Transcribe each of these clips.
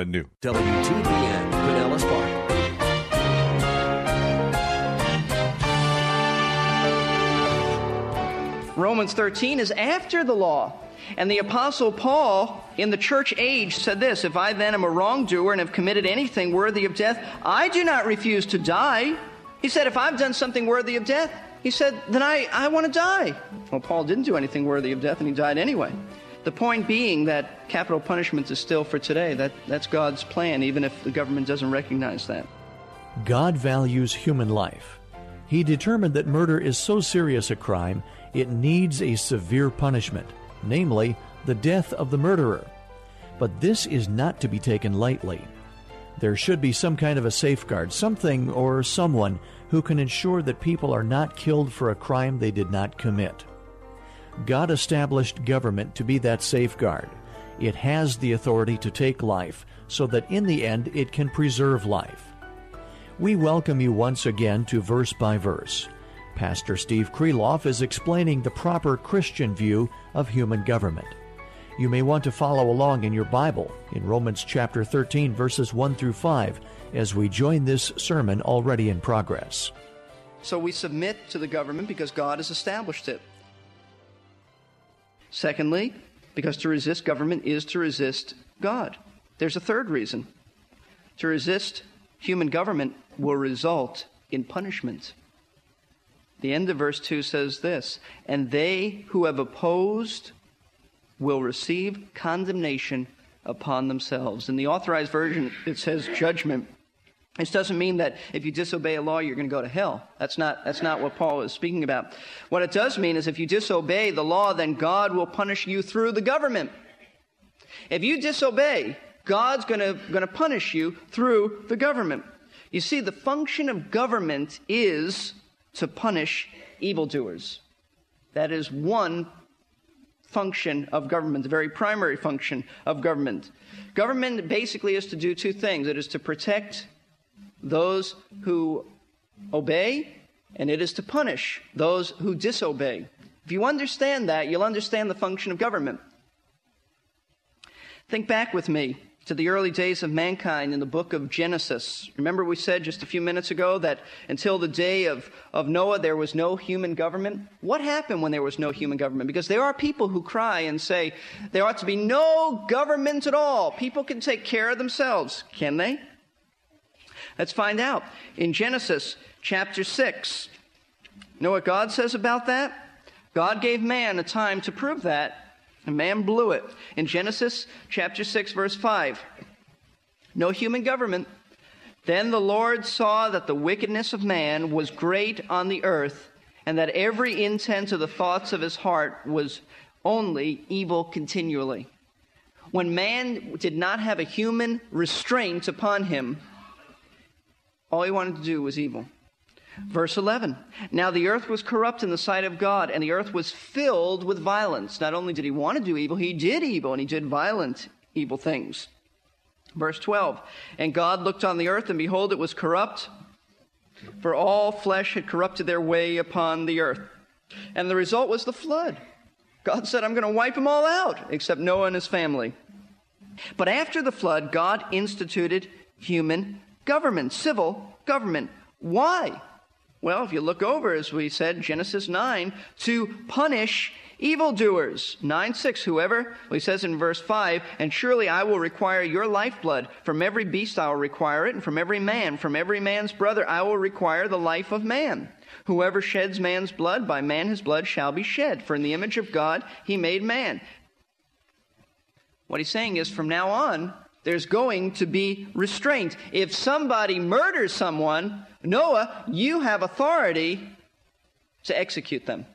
A new WTBN, Pinellas Park. Romans 13 is after the law. And the Apostle Paul in the church age said this If I then am a wrongdoer and have committed anything worthy of death, I do not refuse to die. He said, If I've done something worthy of death, he said, then I, I want to die. Well, Paul didn't do anything worthy of death and he died anyway. The point being that capital punishment is still for today. That, that's God's plan, even if the government doesn't recognize that. God values human life. He determined that murder is so serious a crime, it needs a severe punishment, namely, the death of the murderer. But this is not to be taken lightly. There should be some kind of a safeguard, something or someone who can ensure that people are not killed for a crime they did not commit. God established government to be that safeguard. It has the authority to take life so that in the end it can preserve life. We welcome you once again to Verse by Verse. Pastor Steve Kreloff is explaining the proper Christian view of human government. You may want to follow along in your Bible in Romans chapter 13, verses 1 through 5, as we join this sermon already in progress. So we submit to the government because God has established it. Secondly, because to resist government is to resist God. There's a third reason. To resist human government will result in punishment. The end of verse 2 says this And they who have opposed will receive condemnation upon themselves. In the authorized version, it says judgment. This doesn't mean that if you disobey a law, you're going to go to hell. That's not, that's not what Paul is speaking about. What it does mean is if you disobey the law, then God will punish you through the government. If you disobey, God's going to, going to punish you through the government. You see, the function of government is to punish evildoers. That is one function of government, the very primary function of government. Government basically is to do two things it is to protect those who obey, and it is to punish those who disobey. If you understand that, you'll understand the function of government. Think back with me to the early days of mankind in the book of Genesis. Remember, we said just a few minutes ago that until the day of, of Noah, there was no human government? What happened when there was no human government? Because there are people who cry and say there ought to be no government at all. People can take care of themselves. Can they? Let's find out. In Genesis chapter 6, you know what God says about that? God gave man a time to prove that, and man blew it. In Genesis chapter 6, verse 5, no human government. Then the Lord saw that the wickedness of man was great on the earth, and that every intent of the thoughts of his heart was only evil continually. When man did not have a human restraint upon him, all he wanted to do was evil. Verse 11. Now the earth was corrupt in the sight of God, and the earth was filled with violence. Not only did he want to do evil, he did evil, and he did violent evil things. Verse 12. And God looked on the earth, and behold, it was corrupt, for all flesh had corrupted their way upon the earth. And the result was the flood. God said, I'm going to wipe them all out, except Noah and his family. But after the flood, God instituted human government, civil government. Why? Well, if you look over, as we said, Genesis 9, to punish evildoers. 9 6, whoever, well, he says in verse 5, and surely I will require your lifeblood. From every beast I will require it, and from every man, from every man's brother, I will require the life of man. Whoever sheds man's blood, by man his blood shall be shed. For in the image of God he made man. What he's saying is from now on, there's going to be restraint. If somebody murders someone, Noah, you have authority to execute them.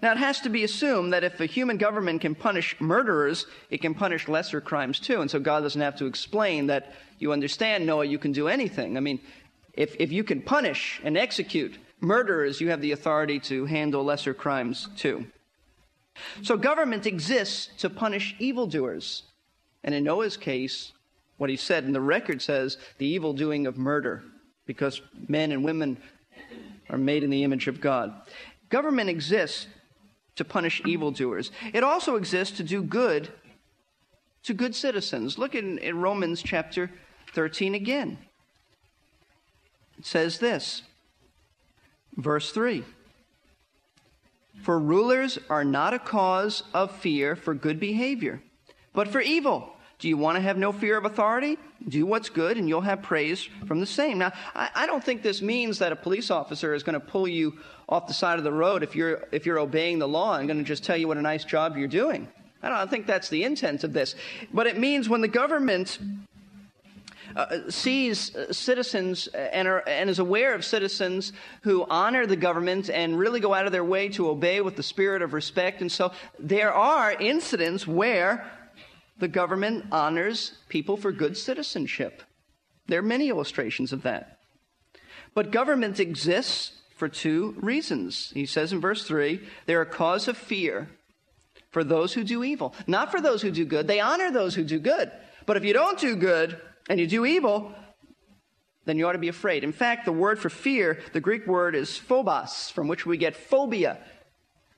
Now, it has to be assumed that if a human government can punish murderers, it can punish lesser crimes too. And so God doesn't have to explain that you understand, Noah, you can do anything. I mean, if, if you can punish and execute murderers, you have the authority to handle lesser crimes too. So government exists to punish evildoers. And in Noah's case, what he said, and the record says, the evil doing of murder, because men and women are made in the image of God. Government exists to punish evildoers. It also exists to do good to good citizens. Look in, in Romans chapter 13 again. It says this, verse 3 For rulers are not a cause of fear for good behavior, but for evil. Do you want to have no fear of authority? Do what's good and you'll have praise from the same. Now, I, I don't think this means that a police officer is going to pull you off the side of the road if you're, if you're obeying the law and going to just tell you what a nice job you're doing. I don't think that's the intent of this. But it means when the government uh, sees uh, citizens and, are, and is aware of citizens who honor the government and really go out of their way to obey with the spirit of respect. And so there are incidents where the government honors people for good citizenship. There are many illustrations of that. But government exists for two reasons. He says in verse 3 they're a cause of fear for those who do evil, not for those who do good. They honor those who do good. But if you don't do good and you do evil, then you ought to be afraid. In fact, the word for fear, the Greek word is phobos, from which we get phobia.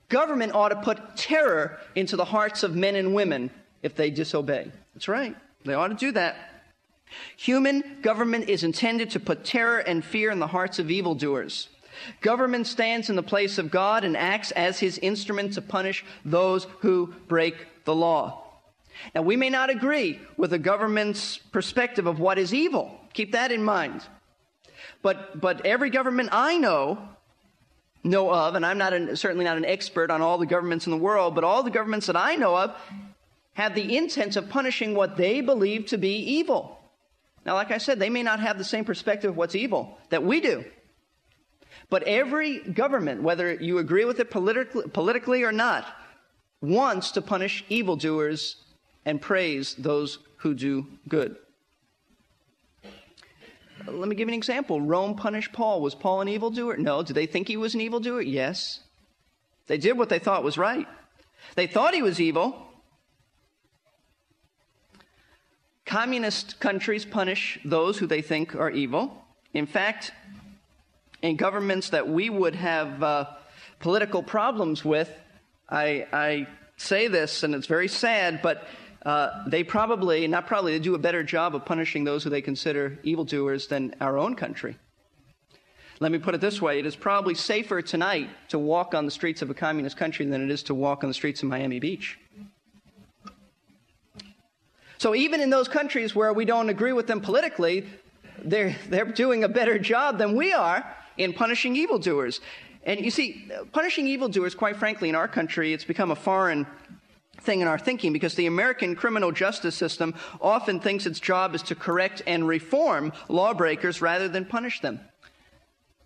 Government ought to put terror into the hearts of men and women if they disobey. That's right. They ought to do that. Human government is intended to put terror and fear in the hearts of evildoers. Government stands in the place of God and acts as his instrument to punish those who break the law. Now, we may not agree with the government's perspective of what is evil. Keep that in mind. But, but every government I know, know of, and I'm not an, certainly not an expert on all the governments in the world, but all the governments that I know of have the intent of punishing what they believe to be evil. Now, like I said, they may not have the same perspective of what's evil that we do. But every government, whether you agree with it politically, politically or not, wants to punish evildoers and praise those who do good. Let me give you an example. Rome punished Paul. Was Paul an evildoer? No. Did they think he was an evildoer? Yes. They did what they thought was right. They thought he was evil, Communist countries punish those who they think are evil. In fact, in governments that we would have uh, political problems with, I, I, say this, and it's very sad, but uh, they probably, not probably, they do a better job of punishing those who they consider evildoers than our own country. Let me put it this way it is probably safer tonight to walk on the streets of a communist country than it is to walk on the streets of Miami Beach. So even in those countries where we don't agree with them politically, they're, they're doing a better job than we are in punishing evildoers. And you see, punishing evildoers, quite frankly, in our country, it's become a foreign thing in our thinking because the American criminal justice system often thinks its job is to correct and reform lawbreakers rather than punish them.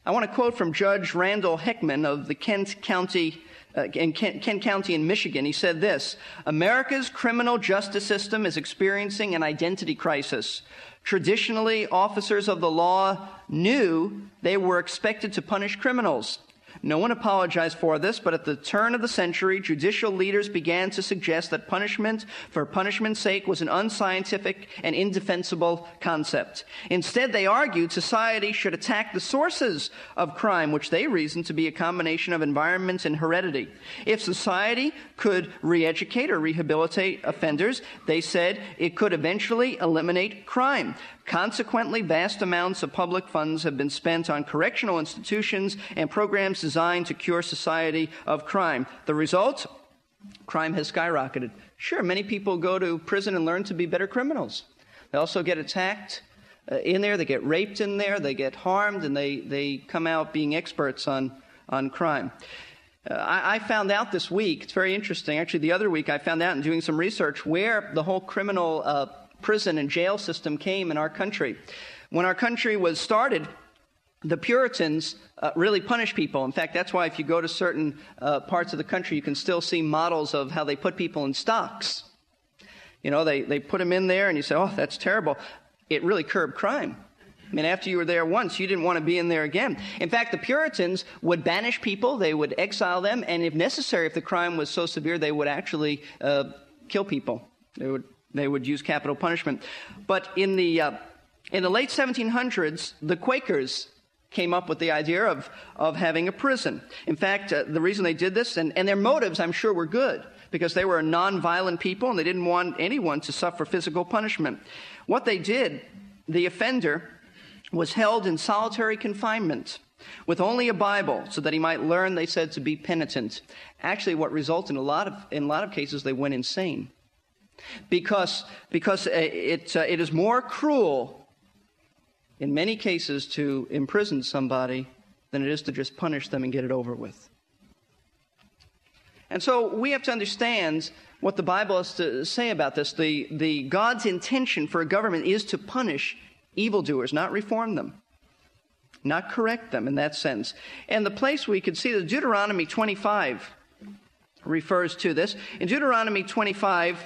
I want to quote from Judge Randall Heckman of the Kent County uh, in Kent, Kent County in Michigan. He said this America's criminal justice system is experiencing an identity crisis. Traditionally, officers of the law knew they were expected to punish criminals. No one apologized for this, but at the turn of the century, judicial leaders began to suggest that punishment for punishment's sake was an unscientific and indefensible concept. Instead, they argued society should attack the sources of crime, which they reasoned to be a combination of environment and heredity. If society could re-educate or rehabilitate offenders, they said it could eventually eliminate crime. Consequently, vast amounts of public funds have been spent on correctional institutions and programs designed to cure society of crime. The result? Crime has skyrocketed. Sure, many people go to prison and learn to be better criminals. They also get attacked uh, in there, they get raped in there, they get harmed, and they, they come out being experts on, on crime. Uh, I, I, found out this week, it's very interesting. Actually, the other week, I found out in doing some research where the whole criminal uh, prison and jail system came in our country. When our country was started, the Puritans uh, really punished people. In fact, that's why if you go to certain uh, parts of the country, you can still see models of how they put people in stocks. You know, they, they put them in there and you say, oh, that's terrible. It really curbed crime. I mean, after you were there once, you didn't want to be in there again. In fact, the Puritans would banish people, they would exile them, and if necessary, if the crime was so severe, they would actually uh, kill people. They would, they would use capital punishment. But in the, uh, in the late 1700s, the Quakers came up with the idea of, of having a prison. In fact, uh, the reason they did this, and, and their motives, I'm sure, were good, because they were a nonviolent people and they didn't want anyone to suffer physical punishment. What they did, the offender was held in solitary confinement with only a Bible so that he might learn, they said, to be penitent. Actually, what resulted in a lot of, in a lot of cases, they went insane. Because, because uh, it, uh, it is more cruel in many cases to imprison somebody than it is to just punish them and get it over with. And so we have to understand what the Bible has to say about this. The, the God's intention for a government is to punish evildoers, not reform them, not correct them in that sense. And the place we could see that Deuteronomy 25 refers to this. In Deuteronomy 25,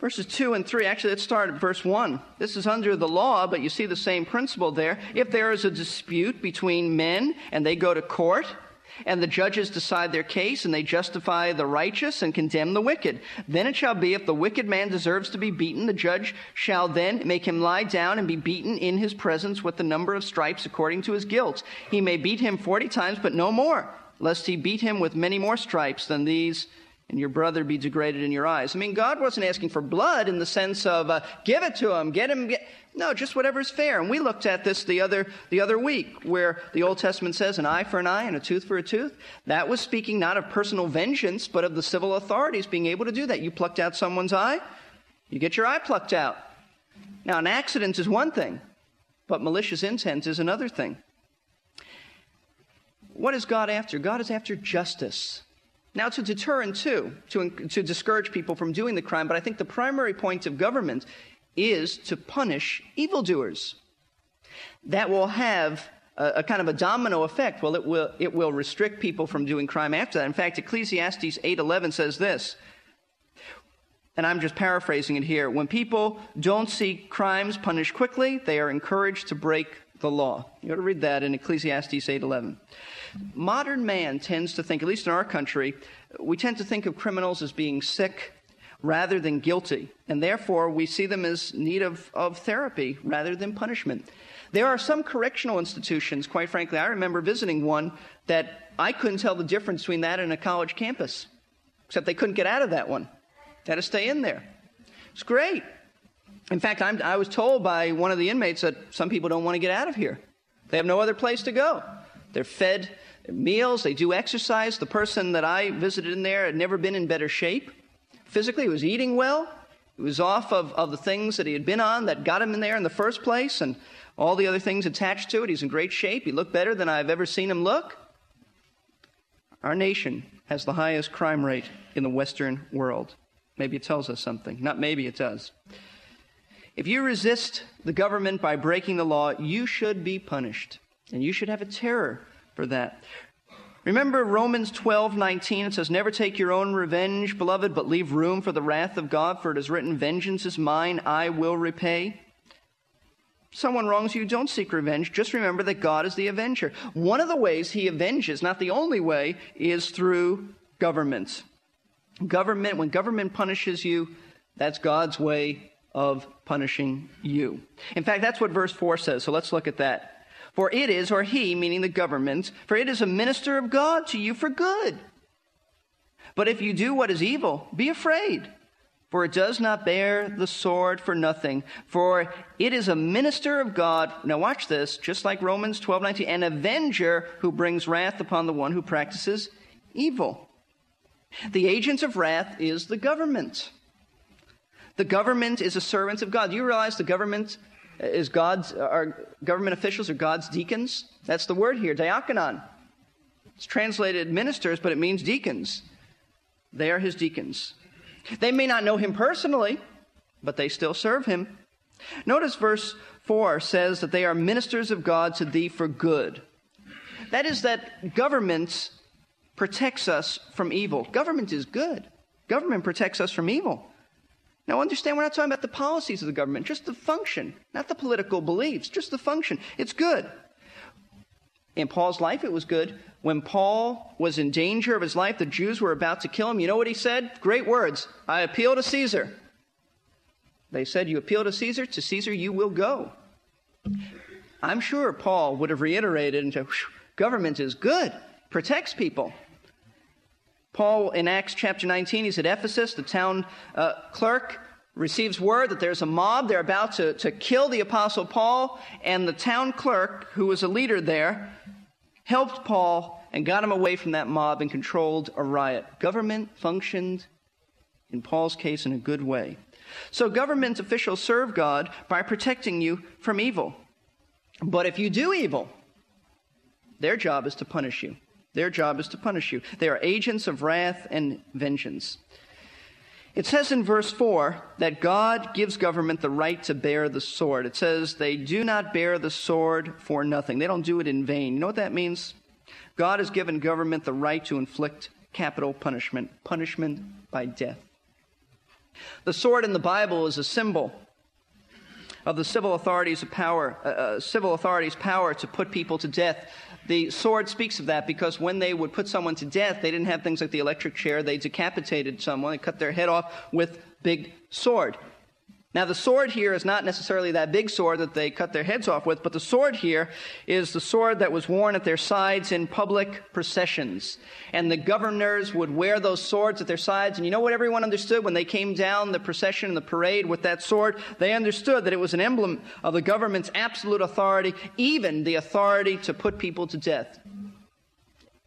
Verses 2 and 3, actually, let's start at verse 1. This is under the law, but you see the same principle there. If there is a dispute between men and they go to court, and the judges decide their case, and they justify the righteous and condemn the wicked. Then it shall be, if the wicked man deserves to be beaten, the judge shall then make him lie down and be beaten in his presence with the number of stripes according to his guilt. He may beat him forty times, but no more, lest he beat him with many more stripes than these and your brother be degraded in your eyes. I mean, God wasn't asking for blood in the sense of uh, give it to him, get him. Get... No, just whatever's fair. And we looked at this the other the other week, where the Old Testament says an eye for an eye and a tooth for a tooth. That was speaking not of personal vengeance, but of the civil authorities being able to do that. You plucked out someone's eye, you get your eye plucked out. Now, an accident is one thing, but malicious intent is another thing. What is God after? God is after justice. Now, to deter and to, to, to discourage people from doing the crime, but I think the primary point of government is to punish evildoers. That will have a, a, kind of a domino effect. Well, it will, it will restrict people from doing crime after that. In fact, Ecclesiastes 8.11 says this, and I'm just paraphrasing it here. When people don't see crimes punished quickly, they are encouraged to break the law. You ought to read that in Ecclesiastes 8.11. Modern man tends to think, at least in our country, we tend to think of criminals as being sick rather than guilty, and therefore we see them as need of, of therapy rather than punishment. There are some correctional institutions, quite frankly, I remember visiting one that I couldn't tell the difference between that and a college campus, except they couldn't get out of that one. They had to stay in there. It's great. In fact, I'm, i was told by one of the inmates that some people don't want to get out of here. They have no other place to go. They're fed meals, they do exercise. The person that I visited in there had never been in better shape. Physically, he was eating well. He was off of, of the things that he had been on that got him in there in the first place and all the other things attached to it. He's in great shape. He looked better than I've ever seen him look. Our nation has the highest crime rate in the Western world. Maybe it tells us something. Not maybe, it does. If you resist the government by breaking the law, you should be punished. And you should have a terror for that. Remember Romans 12, 19, it says, Never take your own revenge, beloved, but leave room for the wrath of God, for it is written, Vengeance is mine, I will repay. Someone wrongs you, don't seek revenge. Just remember that God is the avenger. One of the ways he avenges, not the only way, is through government. Government, when government punishes you, that's God's way of punishing you. In fact, that's what verse 4 says, so let's look at that. For it is, or he, meaning the government, for it is a minister of God to you for good. But if you do what is evil, be afraid, for it does not bear the sword for nothing. For it is a minister of God. Now watch this, just like Romans 12, 19, an avenger who brings wrath upon the one who practices evil. The agent of wrath is the government. The government is a servant of God. Do you realize the government is God's, our government officials are God's deacons? That's the word here, diakonon. It's translated ministers, but it means deacons. They are his deacons. They may not know him personally, but they still serve him. Notice verse 4 says that they are ministers of God to thee for good. That is, that government protects us from evil. Government is good. Government protects us from evil. Now, understand, we're not talking about the policies of the government, just the function, not the political beliefs, just the function. It's good. In Paul's life, it was good. When Paul was in danger of his life, the Jews were about to kill him. You know what he said? Great words I appeal to Caesar. They said, You appeal to Caesar? To Caesar you will go. I'm sure Paul would have reiterated and said, Government is good, protects people. Paul, in Acts chapter 19, he's at Ephesus. The town uh, clerk receives word that there's a mob. They're about to, to kill the apostle Paul. And the town clerk, who was a leader there, helped Paul and got him away from that mob and controlled a riot. Government functioned, in Paul's case, in a good way. So government officials serve God by protecting you from evil. But if you do evil, their job is to punish you. Their job is to punish you. They are agents of wrath and vengeance. It says in verse 4 that God gives government the right to bear the sword. It says they do not bear the sword for nothing. They don't do it in vain. You know what that means? God has given government the right to inflict capital punishment, punishment by death. The sword in the Bible is a symbol of the civil authorities' power, uh, uh, civil authorities' power to put people to death the sword speaks of that because when they would put someone to death, they didn't have things like the electric chair. They decapitated someone, they cut their head off with big sword. Now, the sword here is not necessarily that big sword that they cut their heads off with, but the sword here is the sword that was worn at their sides in public processions. And the governors would wear those swords at their sides. And you know what everyone understood when they came down the procession and the parade with that sword? They understood that it was an emblem of the government's absolute authority, even the authority to put people to death.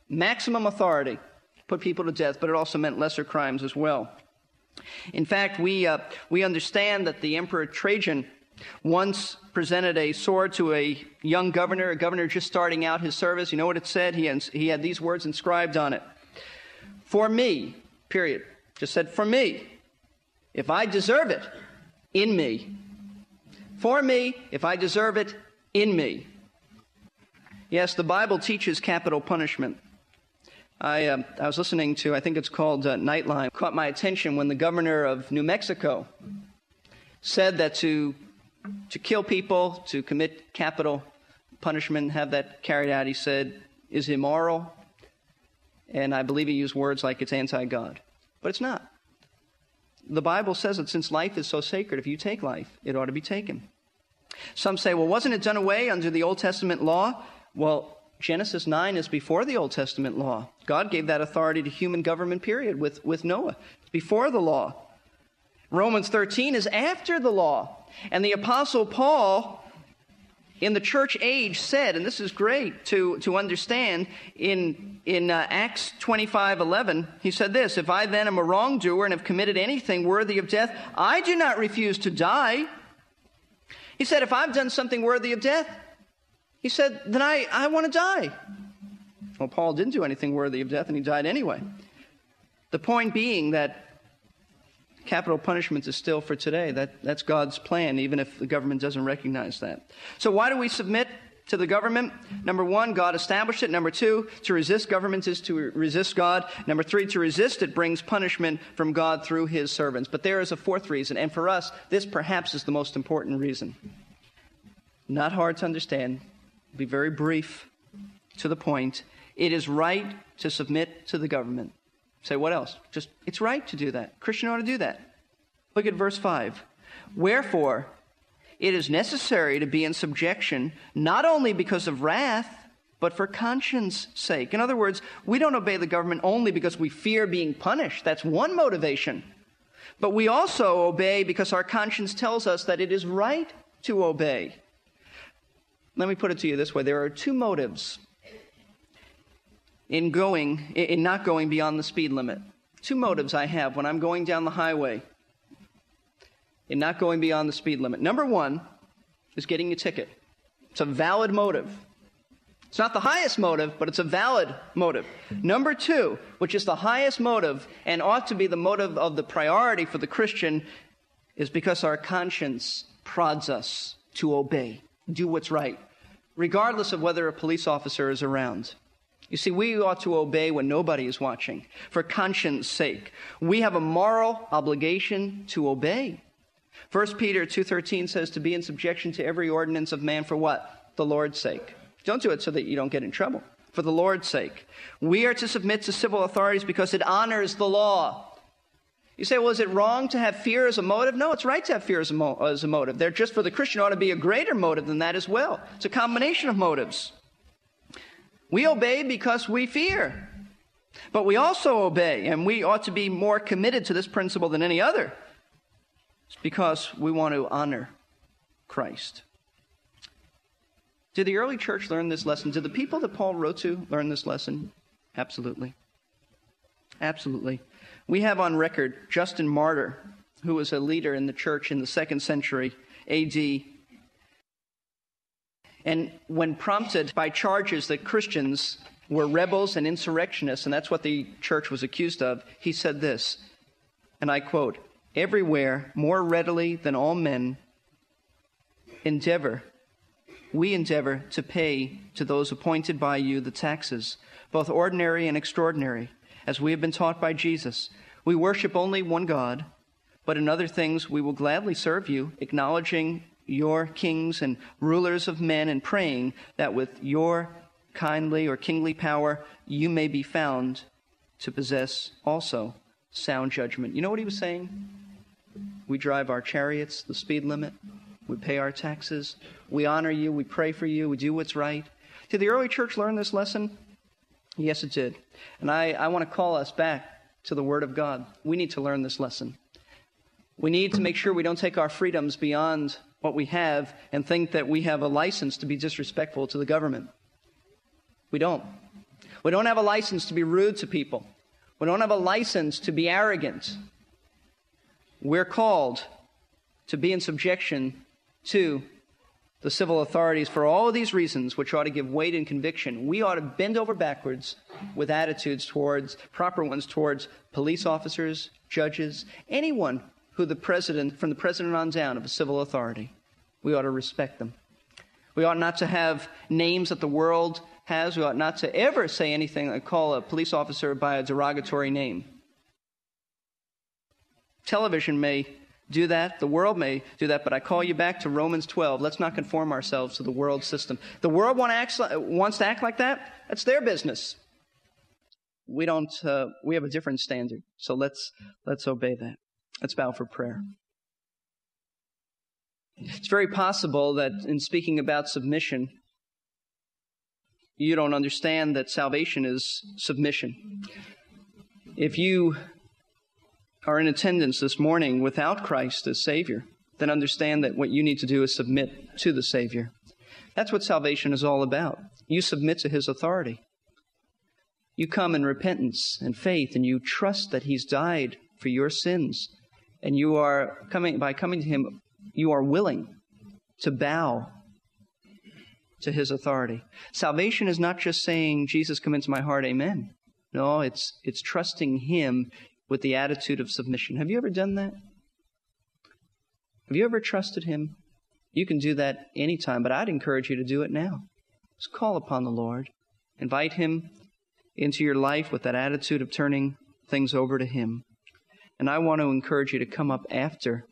Maximum authority, put people to death, but it also meant lesser crimes as well. In fact, we, uh, we understand that the Emperor Trajan once presented a sword to a young governor, a governor just starting out his service. You know what it said? He he had these words inscribed on it For me, period. Just said, For me. If I deserve it, in me. For me, if I deserve it, in me. Yes, the Bible teaches capital punishment. I, uh, I was listening to, I think it's called uh, Nightline, caught my attention when the governor of New Mexico said that to, to kill people, to commit capital punishment, have that carried out, he said, is immoral. And I believe he used words like it's anti God. But it's not. The Bible says that since life is so sacred, if you take life, it ought to be taken. Some say, well, wasn't it done away under the Old Testament law? Well, Genesis 9 is before the Old Testament law. God gave that authority to human government, period, with, with Noah. Before the law. Romans 13 is after the law. And the Apostle Paul, in the church age, said, and this is great to, to understand, in, in uh, Acts 25 11, he said this If I then am a wrongdoer and have committed anything worthy of death, I do not refuse to die. He said, If I've done something worthy of death, he said, Then I, I want to die. Well, Paul didn't do anything worthy of death, and he died anyway. The point being that capital punishment is still for today. That, that's God's plan, even if the government doesn't recognize that. So, why do we submit to the government? Number one, God established it. Number two, to resist government is to resist God. Number three, to resist it brings punishment from God through his servants. But there is a fourth reason, and for us, this perhaps is the most important reason. Not hard to understand, be very brief, to the point. It is right to submit to the government. Say, what else? Just, it's right to do that. Christian ought to do that. Look at verse 5. Wherefore, it is necessary to be in subjection, not only because of wrath, but for conscience sake. In other words, we don't obey the government only because we fear being punished. That's one motivation. But we also obey because our conscience tells us that it is right to obey. Let me put it to you this way there are two motives in going in not going beyond the speed limit. Two motives I have when I'm going down the highway in not going beyond the speed limit. Number 1 is getting a ticket. It's a valid motive. It's not the highest motive, but it's a valid motive. Number two, which is the highest motive and ought to be the motive of the priority for the Christian, is because our conscience prods us to obey, do what's right, regardless of whether a police officer is around. You see, we ought to obey when nobody is watching, for conscience sake. We have a moral obligation to obey. 1 Peter 2:13 says to be in subjection to every ordinance of man for what? The Lord's sake. Don't do it so that you don't get in trouble. For the Lord's sake. We are to submit to civil authorities because it honors the law. You say, well, is it wrong to have fear as a motive? No, it's right to have fear as a, mo- as a motive. There, just for the Christian, ought to be a greater motive than that as well. It's a combination of motives. We obey because we fear. But we also obey, and we ought to be more committed to this principle than any other. It's because we want to honor Christ. Did the early church learn this lesson? Did the people that Paul wrote to learn this lesson? Absolutely. Absolutely. We have on record Justin Martyr, who was a leader in the church in the second century AD. And when prompted by charges that Christians were rebels and insurrectionists, and that's what the church was accused of, he said this, and I quote, Everywhere, more readily than all men, endeavor, we endeavor to pay to those appointed by you the taxes, both ordinary and extraordinary as we have been taught by Jesus. We worship only one God, but in other things we will gladly serve you, acknowledging your kings and rulers of men and praying that with your kindly or kingly power you may be found to possess also sound judgment. You know what he was saying? We drive our chariots the speed limit. We pay our taxes. We honor you. We pray for you. We do what's right. Did the early church learn this lesson? Yes, it did. And I, I want to call us back to the Word of God. We need to learn this lesson. We need to make sure we don't take our freedoms beyond what we have and think that we have a license to be disrespectful to the government. We don't. We don't have a license to be rude to people. We don't have a license to be arrogant. We're called to be in subjection to the civil authorities for all of these reasons, which ought to give weight and conviction. We ought to bend over backwards with attitudes towards, proper ones towards police officers, judges, anyone who the president, from the president on down of a civil authority. We ought to respect them. We ought not to have names that the world has. We ought not to ever say anything like call a police officer by a derogatory name. Television may do that. The world may do that, but I call you back to Romans 12. Let's not conform ourselves to the world system. The world want to act, wants to act like that. That's their business. We don't. Uh, we have a different standard. So let's let's obey that. Let's bow for prayer. It's very possible that in speaking about submission, you don't understand that salvation is submission. If you are in attendance this morning without Christ as Savior, then understand that what you need to do is submit to the Savior. That's what salvation is all about. You submit to His authority. You come in repentance and faith, and you trust that He's died for your sins. And you are coming, by coming to Him, you are willing to bow to His authority. Salvation is not just saying, Jesus, come into my heart, amen. No, it's, it's trusting Him with the attitude of submission. Have you ever done that? Have you ever trusted Him? You can do that anytime, but I'd encourage you to do it now. Just call upon the Lord. Invite Him into your life with that attitude of turning things over to Him. And I want to encourage you to come up after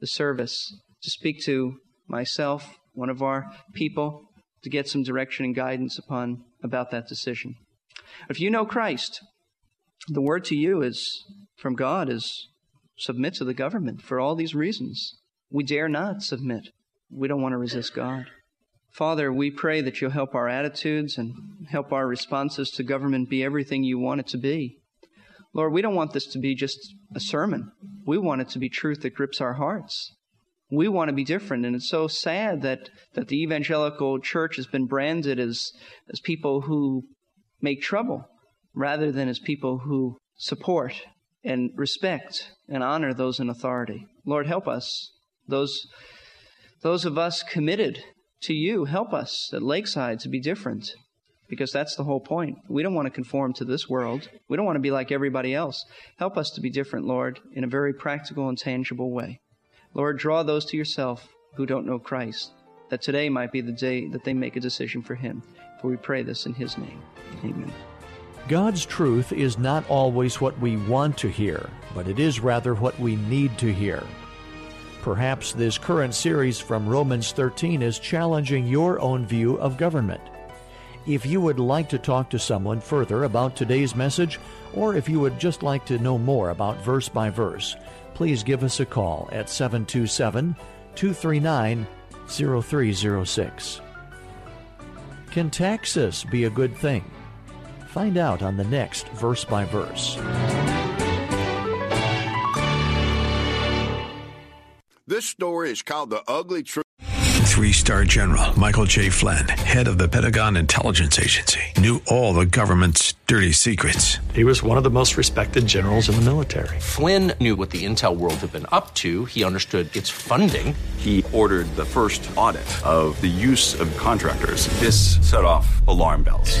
the service to speak to myself, one of our people, to get some direction and guidance upon about that decision. If you know Christ, the word to you is from God is submit to the government for all these reasons. We dare not submit. We don't want to resist God. Father, we pray that you'll help our attitudes and help our responses to government be everything you want it to be. Lord, we don't want this to be just a sermon. We want it to be truth that grips our hearts. We want to be different, and it's so sad that, that the evangelical church has been branded as, as people who make trouble rather than as people who support and respect and honor those in authority. Lord, help us. Those, those of us committed to you, help us at Lakeside to be different because that's the whole point. We don't want to conform to this world. We don't want to be like everybody else. Help us to be different, Lord, in a very practical and tangible way. Lord, draw those to yourself who don't know Christ, that today might be the day that they make a decision for Him. For we pray this in His name. Amen. God's truth is not always what we want to hear, but it is rather what we need to hear. Perhaps this current series from Romans 13 is challenging your own view of government. If you would like to talk to someone further about today's message, or if you would just like to know more about verse by verse, please give us a call at 727 239 0306. Can taxes be a good thing? Find out on the next verse by verse. This story is called The Ugly Truth. Three star general Michael J. Flynn, head of the Pentagon Intelligence Agency, knew all the government's dirty secrets. He was one of the most respected generals in the military. Flynn knew what the intel world had been up to, he understood its funding. He ordered the first audit of the use of contractors. This set off alarm bells.